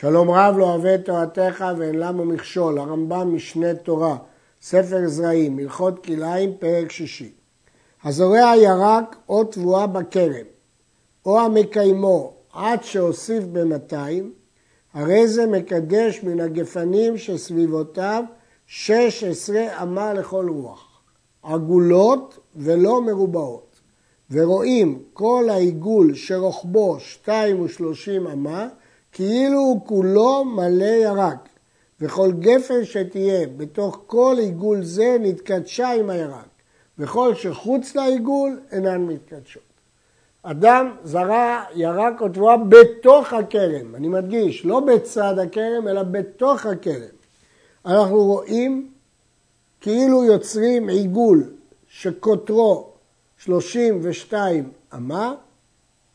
שלום רב לא אוהב את תורתך ואין למה מכשול, הרמב"ם משנה תורה, ספר זרעים, הלכות כלאיים, פרק שישי. הזורע ירק או תבואה בכרם, או המקיימו עד שהוסיף במאתיים, הרי זה מקדש מן הגפנים שסביבותיו שש עשרה אמה לכל רוח, עגולות ולא מרובעות, ורואים כל העיגול שרוחבו שתיים ושלושים אמה, כאילו הוא כולו מלא ירק, וכל גפן שתהיה בתוך כל עיגול זה נתקדשה עם הירק, וכל שחוץ לעיגול אינן מתקדשות. אדם זרע ירק או תבואה בתוך הכרם, אני מדגיש, לא בצד הכרם אלא בתוך הכרם. אנחנו רואים כאילו יוצרים עיגול שקוטרו 32 אמה,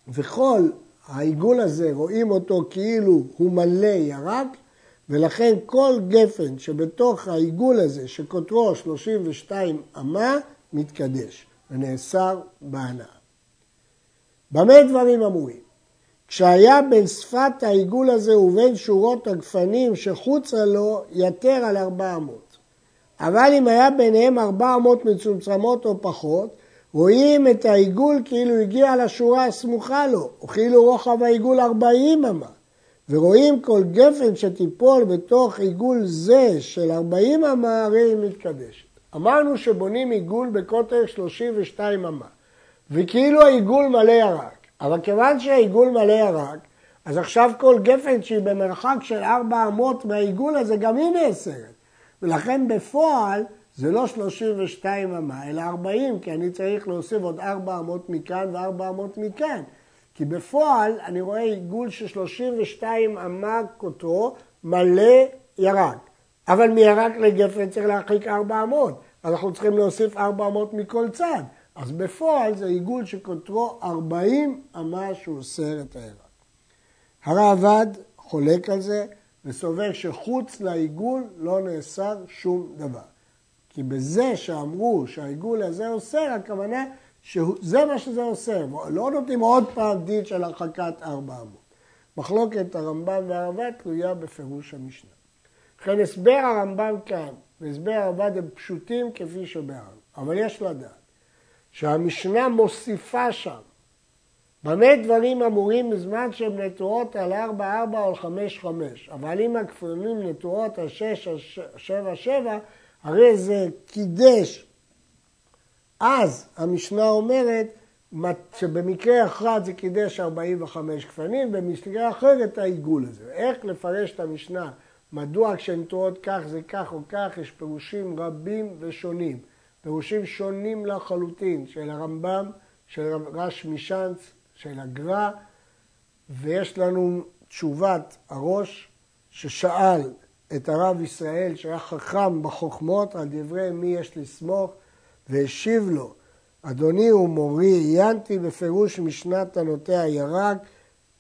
וכל העיגול הזה, רואים אותו כאילו הוא מלא ירק, ולכן כל גפן שבתוך העיגול הזה, שקוטרו 32 אמה, מתקדש ונאסר בהנאה. במה דברים אמורים? כשהיה בין שפת העיגול הזה ובין שורות הגפנים שחוצה לו, יתר על ארבע אמות. אבל אם היה ביניהם ארבע אמות מצומצמות או פחות, רואים את העיגול כאילו הגיע לשורה הסמוכה לו, או כאילו רוחב העיגול 40 אמה. ורואים כל גפן שתיפול בתוך עיגול זה של 40 אמה, הרי היא מתקדשת. אמרנו שבונים עיגול בקוטר 32 אמה, וכאילו העיגול מלא ירק. אבל כיוון שהעיגול מלא ירק, אז עכשיו כל גפן שהיא במרחק של 4 אמות מהעיגול הזה, גם היא נאסרת. ולכן בפועל זה לא 32 אמה, אלא 40, כי אני צריך להוסיף עוד 400 מכאן ו-400 מכאן. כי בפועל אני רואה עיגול של 32 אמה קוטרו מלא ירק. אבל מירק לגפן צריך להרחיק 400, אנחנו צריכים להוסיף 400 מכל צד. אז בפועל זה עיגול שקוטרו 40 אמה שהוא אוסר את הירק. הרעב"ד חולק על זה וסובר שחוץ לעיגול לא נאסר שום דבר. כי בזה שאמרו שהעיגול הזה אוסר, הכוונה שזה מה שזה אוסר. לא נותנים עוד פעם דין של הרחקת ארבע אמות. מחלוקת הרמב"ם והרב"ד תלויה בפירוש המשנה. לכן הסבר הרמב"ם כאן והסבר הרב"ד הם פשוטים כפי שביארנו, אבל יש לדעת שהמשנה מוסיפה שם במה דברים אמורים בזמן שהן נטועות על 4-4 או על 5-5, אבל אם הכפרונים נטועות על 6-7-7, הרי זה קידש. אז המשנה אומרת שבמקרה אחד זה קידש 45 גפנים, במקרה אחר את העיגול הזה. איך לפרש את המשנה? מדוע כשהן תורות כך זה כך או כך, יש פירושים רבים ושונים. פירושים שונים לחלוטין, של הרמב"ם, של רש משאנץ, של הגר"א, ויש לנו תשובת הראש ששאל את הרב ישראל שהיה חכם בחוכמות על דברי מי יש לסמוך והשיב לו אדוני ומורי עיינתי בפירוש משנת תנותיה ירק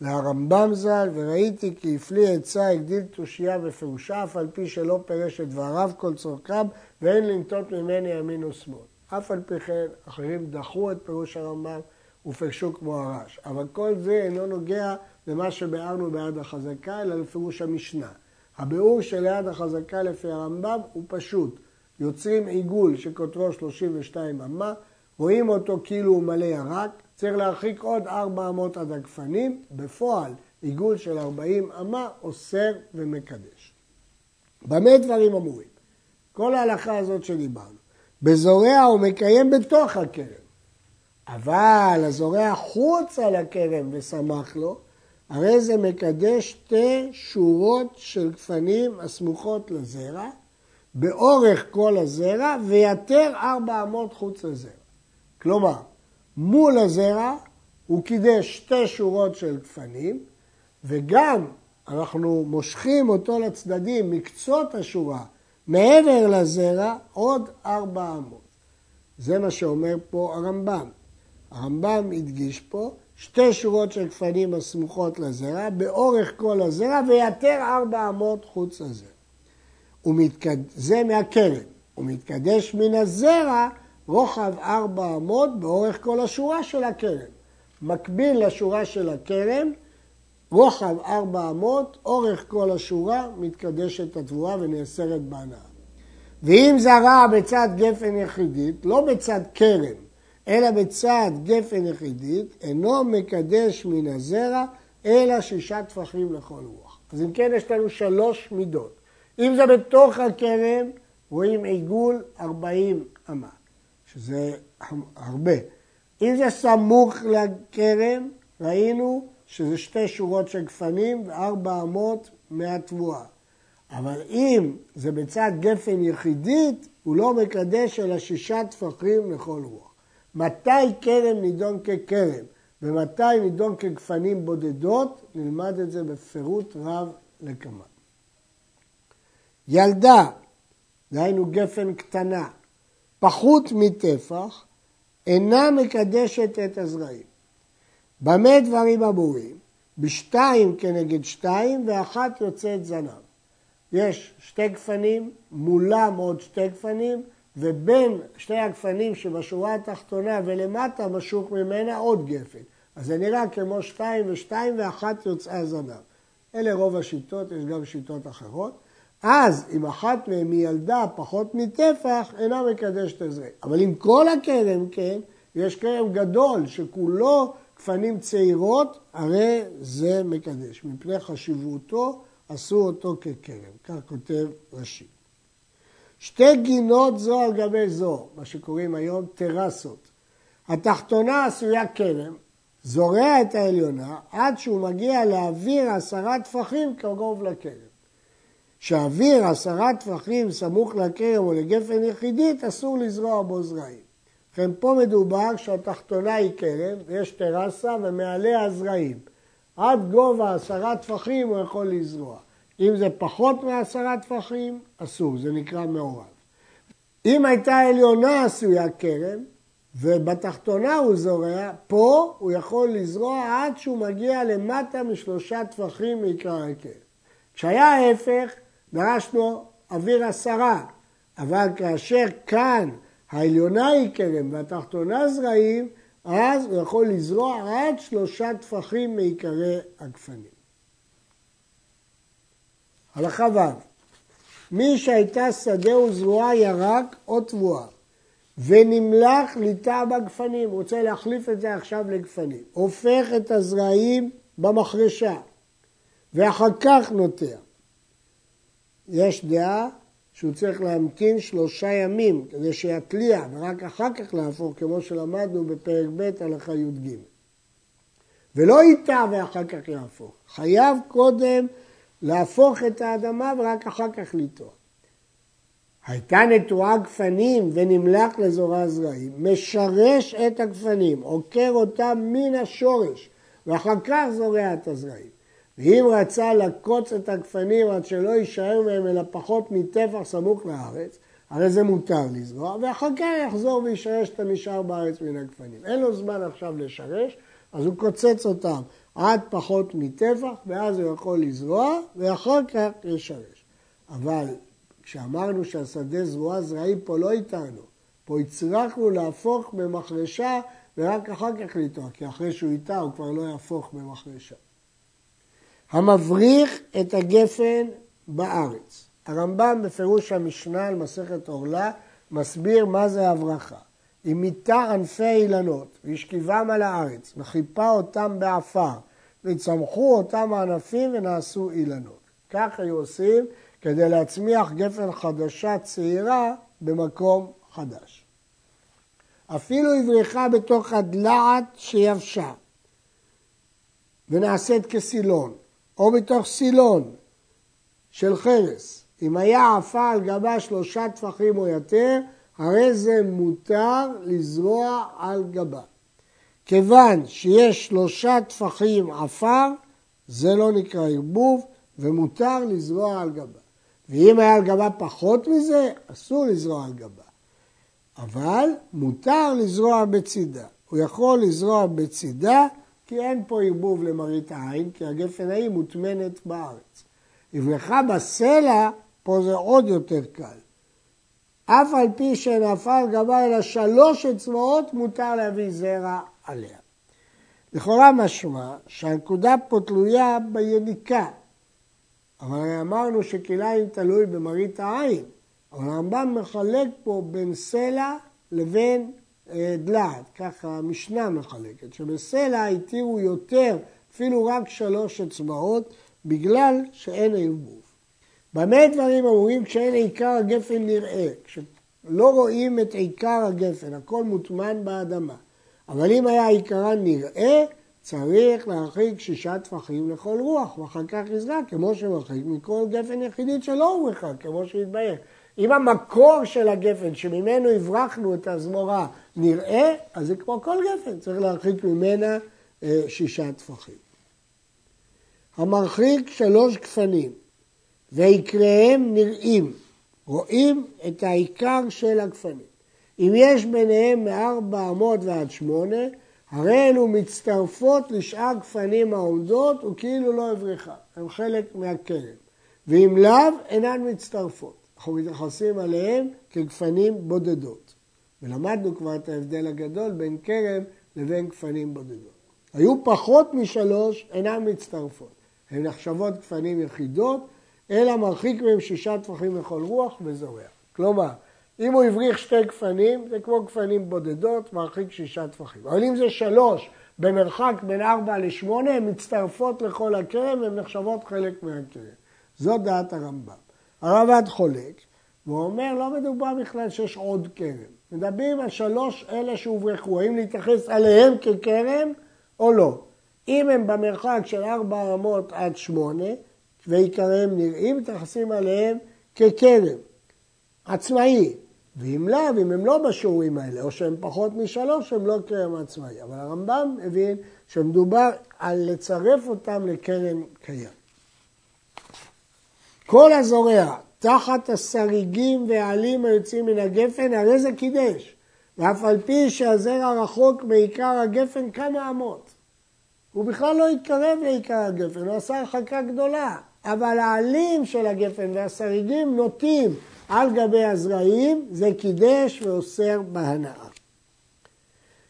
והרמב"ם ז"ל וראיתי כי הפליא עצה הגדיל תושייה בפירושה אף על פי שלא פירש את דבריו כל צורכם ואין לנטות ממני ימין ושמאל. אף על פי כן אחרים דחו את פירוש הרמב"ם ופרשו כמו הרש. אבל כל זה אינו נוגע למה שביארנו ביד החזקה אלא לפירוש המשנה. הביאור של יד החזקה לפי הרמב"ם הוא פשוט. יוצרים עיגול שכותרו 32 אמה, רואים אותו כאילו הוא מלא ירק, צריך להרחיק עוד 400 עד הגפנים, בפועל עיגול של 40 אמה אוסר ומקדש. במה דברים אמורים? כל ההלכה הזאת שדיברנו. בזורע הוא מקיים בתוך הכרם, אבל הזורע חוץ על הכרם ושמח לו, הרי זה מקדש שתי שורות של גפנים הסמוכות לזרע, באורך כל הזרע, ויתר ארבע אמות חוץ לזרע. כלומר, מול הזרע הוא קידש שתי שורות של גפנים, וגם אנחנו מושכים אותו לצדדים, מקצות השורה, מעבר לזרע, עוד ארבע אמות. זה מה שאומר פה הרמב"ם. הרמב"ם הדגיש פה שתי שורות של גפנים הסמוכות לזרע, באורך כל הזרע, ויתר ארבע אמות חוץ לזרע. ומתקד... זה מהכרם. הוא מתקדש מן הזרע רוחב ארבע אמות באורך כל השורה של הכרם. מקביל לשורה של הכרם, רוחב ארבע אמות, אורך כל השורה, מתקדשת התבואה ונאסרת בהנאה. ואם זרע בצד גפן יחידית, לא בצד כרם, אלא בצד גפן יחידית, אינו מקדש מן הזרע, אלא שישה טפחים לכל רוח. אז אם כן, יש לנו שלוש מידות. אם זה בתוך הכרם, רואים עיגול 40 אמה, שזה הרבה. אם זה סמוך לכרם, ראינו שזה שתי שורות של גפנים וארבע אמות מהתבואה. אבל אם זה בצד גפן יחידית, הוא לא מקדש אלא שישה טפחים לכל רוח. מתי כרם נידון ככרם ומתי נידון כגפנים בודדות, נלמד את זה בפירוט רב לקמן. ילדה, דהיינו גפן קטנה, פחות מטפח, אינה מקדשת את הזרעים. במה דברים אמורים? בשתיים כנגד שתיים ואחת יוצאת זנב. יש שתי גפנים, מולם עוד שתי גפנים, ובין שתי הגפנים שבשורה התחתונה ולמטה משוך ממנה עוד גפן. אז זה נראה כמו שתיים ושתיים ואחת יוצאה זנב. אלה רוב השיטות, יש גם שיטות אחרות. אז אם אחת מהן היא ילדה פחות מטפח, אינה מקדשת את זה. אבל אם כל הכרם כן, יש כרם גדול שכולו גפנים צעירות, הרי זה מקדש. מפני חשיבותו עשו אותו ככרם. כך כותב רש"י. שתי גינות זו על גבי זו, מה שקוראים היום טרסות. התחתונה עשויה כרם, זורע את העליונה עד שהוא מגיע להעביר עשרה טפחים קרוב לכרם. כשאוויר עשרה טפחים סמוך לכרם או לגפן יחידית, אסור לזרוע בו זרעים. ובכן פה מדובר שהתחתונה היא כרם, ויש טרסה ומעליה זרעים. עד גובה עשרה טפחים הוא יכול לזרוע. אם זה פחות מעשרה טפחים, אסור, זה נקרא מעורב. אם הייתה עליונה עשויה כרם, ובתחתונה הוא זורע, פה הוא יכול לזרוע עד שהוא מגיע למטה משלושה טפחים מעיקר הכרם. כשהיה ההפך, דרשנו אוויר עשרה, אבל כאשר כאן העליונה היא כרם והתחתונה זרעים, אז הוא יכול לזרוע עד שלושה טפחים מעיקרי הגפנים. הלכה ו' מי שהייתה שדה וזרועה ירק או תבואה ונמלח ליטה בגפנים, רוצה להחליף את זה עכשיו לגפנים, הופך את הזרעים במחרשה ואחר כך נוטע. יש דעה שהוא צריך להמתין שלושה ימים כדי שיתליע ורק אחר כך להפוך, כמו שלמדנו בפרק ב' הלכה י"ג. ולא ייטע ואחר כך יהפוך. חייב קודם להפוך את האדמה ורק אחר כך לטוע. הייתה נטועה גפנים ונמלח לזורע זרעים, משרש את הגפנים, עוקר אותם מן השורש, ואחר כך זורע את הזרעים. ואם רצה לקוץ את הגפנים עד שלא יישאר מהם אלא פחות מטפח סמוך לארץ, הרי זה מותר לזרוע, ואחר כך יחזור וישרש את הנשאר בארץ מן הגפנים. אין לו זמן עכשיו לשרש, אז הוא קוצץ אותם עד פחות מטפח, ואז הוא יכול לזרוע, ואחר כך לשרש. אבל כשאמרנו שהשדה זרועה זרעים, פה לא איתנו. פה הצלחנו להפוך במחרשה, ורק אחר כך לטוע, כי אחרי שהוא איתה הוא כבר לא יהפוך במחרשה. המבריך את הגפן בארץ. הרמב"ם בפירוש המשנה על מסכת עורלה מסביר מה זה הברכה. אם מיטה ענפי אילנות והשכיבם על הארץ וחיפה אותם בעפר וצמחו אותם הענפים ונעשו אילנות. כך היו עושים כדי להצמיח גפן חדשה צעירה במקום חדש. אפילו הבריחה בתוך הדלעת שיבשה ונעשית כסילון, או בתוך סילון של חרס. אם היה עפה על גבה שלושה טפחים או יותר, הרי זה מותר לזרוע על גבה. כיוון שיש שלושה טפחים עפר, זה לא נקרא ערבוב, ומותר לזרוע על גבה. ואם היה על גבה פחות מזה, אסור לזרוע על גבה. אבל מותר לזרוע בצידה. הוא יכול לזרוע בצידה, כי אין פה ערבוב למראית העין, כי הגפן ההיא מוטמנת בארץ. יברכה בסלע, פה זה עוד יותר קל. אף על פי שנפל גבה אלא שלוש אצבעות, מותר להביא זרע עליה. לכאורה משמע שהנקודה פה תלויה ביניקה, אבל אמרנו שכליים תלוי במראית העין, אבל הרמב"ם מחלק פה בין סלע לבין אה, דלעת, ככה המשנה מחלקת, שבסלע התירו יותר, אפילו רק שלוש אצבעות, בגלל שאין ערבוב. במה דברים אמורים כשאין עיקר הגפן נראה, כשלא רואים את עיקר הגפן, הכל מוטמן באדמה. אבל אם היה עיקרן נראה, צריך להרחיק שישה טפחים לכל רוח, ואחר כך יזרק, כמו שמרחיק מכל גפן יחידית שלא הוא מרחק, כמו שהתבהר. אם המקור של הגפן שממנו הברחנו את הזמורה נראה, אז זה כמו כל גפן, צריך להרחיק ממנה אה, שישה טפחים. המרחיק שלוש גפנים ויקריהם נראים, רואים את העיקר של הגפנים. אם יש ביניהם מארבע אמות ועד שמונה, הרי אלו מצטרפות לשאר גפנים העומדות וכאילו לא אבריכה, הם חלק מהכרם. ואם לאו, אינן מצטרפות. אנחנו מתייחסים עליהם כגפנים בודדות. ולמדנו כבר את ההבדל הגדול בין כרם לבין גפנים בודדות. היו פחות משלוש, אינן מצטרפות. הן נחשבות גפנים יחידות, אלא מרחיק מהם שישה טפחים לכל רוח וזורע. כלומר, אם הוא הבריך שתי גפנים, זה כמו גפנים בודדות, מרחיק שישה טפחים. אבל אם זה שלוש, במרחק בין ארבע לשמונה, הן מצטרפות לכל הכרם והן נחשבות חלק מהכרם. זו דעת הרמב"ם. הרמב"ם חולק, והוא אומר, לא מדובר בכלל שיש עוד כרם. מדברים על שלוש אלה שהוברחו, האם להתייחס עליהם ככרם או לא. אם הם במרחק של ארבע רמות עד שמונה, ועיקריהם נראים, מתייחסים עליהם ככרם, עצמאי. ואם לאו, אם הם לא בשיעורים האלה, או שהם פחות משלוש, הם לא כרם עצמאי. אבל הרמב"ם הבין שמדובר על לצרף אותם לכרם קיים. כל הזורע תחת השריגים והעלים היוצאים מן הגפן, הרי זה קידש. ואף על פי שהזרע רחוק מעיקר הגפן כמה אמות. הוא בכלל לא התקרב לעיקר הגפן, הוא עשה הרחקה גדולה. אבל העלים של הגפן והשריגים נוטים על גבי הזרעים, זה קידש ואוסר בהנאה.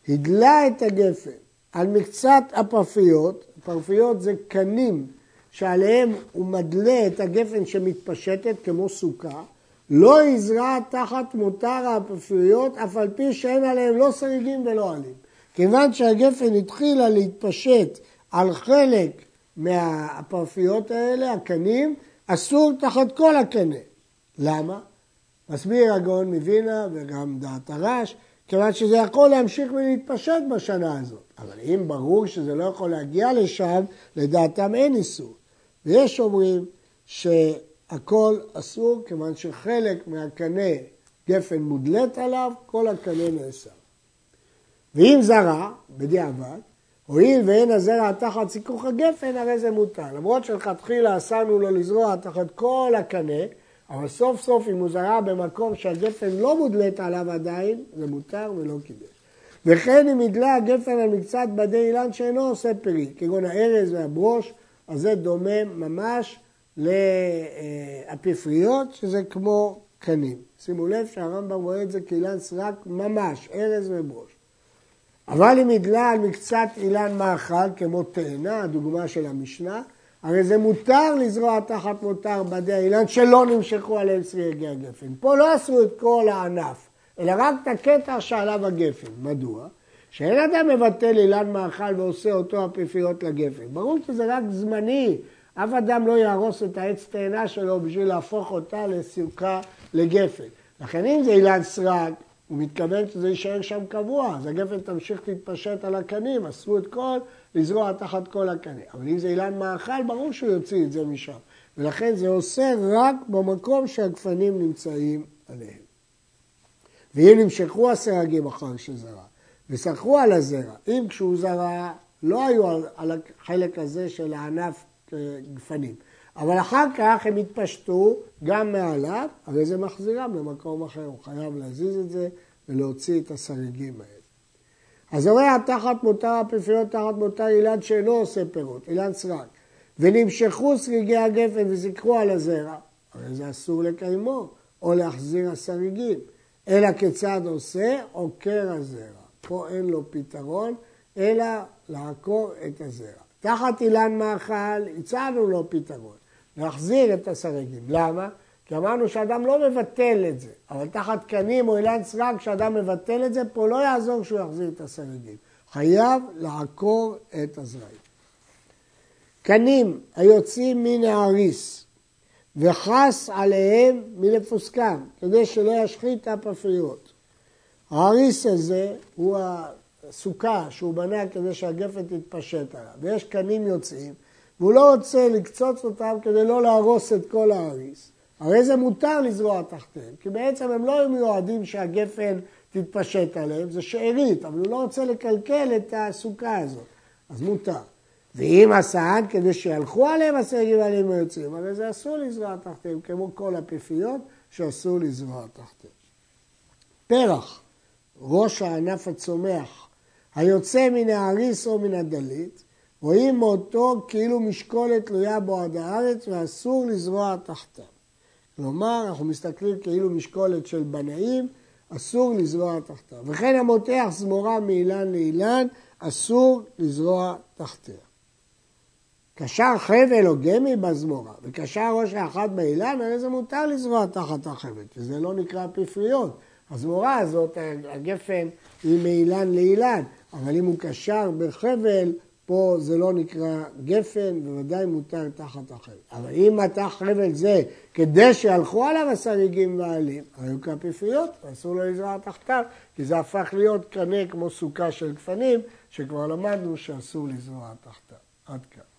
הדלה את הגפן על מקצת הפרפיות, פרפיות זה קנים שעליהם הוא מדלה את הגפן שמתפשטת כמו סוכה, לא יזרע תחת מותר הפרפיות, אף על פי שאין עליהם לא שריגים ולא עלים. כיוון שהגפן התחילה להתפשט על חלק מהפרפיות האלה, הקנים, אסור תחת כל הקנה. למה? מסביר הגאון מווינה וגם דעת הרש, כיוון שזה יכול להמשיך ולהתפשט בשנה הזאת. אבל אם ברור שזה לא יכול להגיע לשם, לדעתם אין איסור. ויש אומרים שהכל אסור כיוון שחלק מהקנה גפן מודלת עליו, כל הקנה נאסר. ואם זרע, בדיעבד, הואיל ואין הזרע תחת סיכוך הגפן, הרי זה מותר. למרות שלכתחילה אסרנו לו לזרוע תחת כל הקנה, אבל סוף סוף אם הוא זרע במקום שהגפן לא מודלת עליו עדיין, זה מותר ולא קידש. וכן אם ידלה הגפן על מקצת בדי אילן שאינו עושה פרי, כגון הארז והברוש, אז זה דומה ממש לאפיפריות, שזה כמו קנים. שימו לב שהרמב"ם רואה את זה כאילן סרק ממש, ארז וברוש. אבל אם ידלה על מקצת אילן מאכל, כמו תאנה, הדוגמה של המשנה, הרי זה מותר לזרוע תחת מותר בדי האילן שלא נמשכו עליהם סייגי הגפן. פה לא עשו את כל הענף, אלא רק את הקטע שעליו הגפן. מדוע? שאין אדם מבטל אילן מאכל ועושה אותו הפיפיות לגפן. ברור שזה רק זמני. אף אדם לא יהרוס את העץ תאנה שלו בשביל להפוך אותה לסוכה לגפן. לכן אם זה אילן סרק, הוא מתכוון שזה יישאר שם קבוע, אז הגפן תמשיך להתפשט על הקנים, אסרו את כל, לזרוע תחת כל הקנה. אבל אם זה אילן מאכל, ברור שהוא יוציא את זה משם. ולכן זה עושה רק במקום שהגפנים נמצאים עליהם. ואם נמשכו הסרגים אחר שזרע, וסחרו על הזרע, אם כשהוא זרע, לא היו על, החלק הזה של הענף גפנים. אבל אחר כך הם התפשטו גם מעליו, הרי זה מחזירם למקום אחר, הוא חייב להזיז את זה ולהוציא את הסריגים האלה. הזורע תחת מותר הפרפיות תחת מותר אילן שאינו עושה פירות, אילן סרק, ונמשכו סריגי הגפן וזיקרו על הזרע, הרי זה אסור לקיימו, או להחזיר הסריגים, אלא כיצד עושה עוקר הזרע. פה אין לו פתרון, אלא לעקור את הזרע. תחת אילן מאכל הצענו לו פתרון, להחזיר את הסרגים. למה? כי אמרנו שאדם לא מבטל את זה, אבל תחת קנים או אילן סרק, כשאדם מבטל את זה, פה לא יעזור שהוא יחזיר את הסרגים. חייב לעקור את הזרעים. קנים היוצאים מן האריס וחס עליהם מלפוסקם, כדי שלא ישחית הפפריות. האריס הזה הוא הסוכה שהוא בנה כדי שהגפן תתפשט עליו, ויש קנים יוצאים, והוא לא רוצה לקצוץ אותם כדי לא להרוס את כל האריס. הרי זה מותר לזרוע תחתיהם, כי בעצם הם לא מיועדים שהגפן תתפשט עליהם, זה שארית, אבל הוא לא רוצה לקלקל את הסוכה הזאת, אז מותר. ואם הסעד כדי שילכו עליהם הסגל עליהם היוצאים, הרי זה אסור לזרוע תחתיהם, כמו כל הפיפיות שאסור לזרוע תחתיהם. פרח, ראש הענף הצומח, היוצא מן האריס או מן הדלית, רואים מותו כאילו משקולת תלויה בו עד הארץ ואסור לזרוע תחתיו. כלומר, אנחנו מסתכלים כאילו משקולת של בנאים, אסור לזרוע תחתיו. וכן המותח זמורה מאילן לאילן, אסור לזרוע תחתיה. קשר חבל או גמי בזמורה, וקשר ראש האחד באילן, הרי זה מותר לזרוע תחת החבל, וזה לא נקרא פפריות. הזמורה הזאת, הגפן, היא מאילן לאילן, אבל אם הוא קשר בחבל, פה זה לא נקרא גפן, בוודאי מותר תחת החבל. אבל אם מתח חבל זה כדי שהלכו עליו הסריגים והעלים, היו כפפריות, אסור לו לזרוע תחתיו, כי זה הפך להיות קנה כמו סוכה של גפנים, שכבר למדנו שאסור לזרוע תחתיו. עד כאן.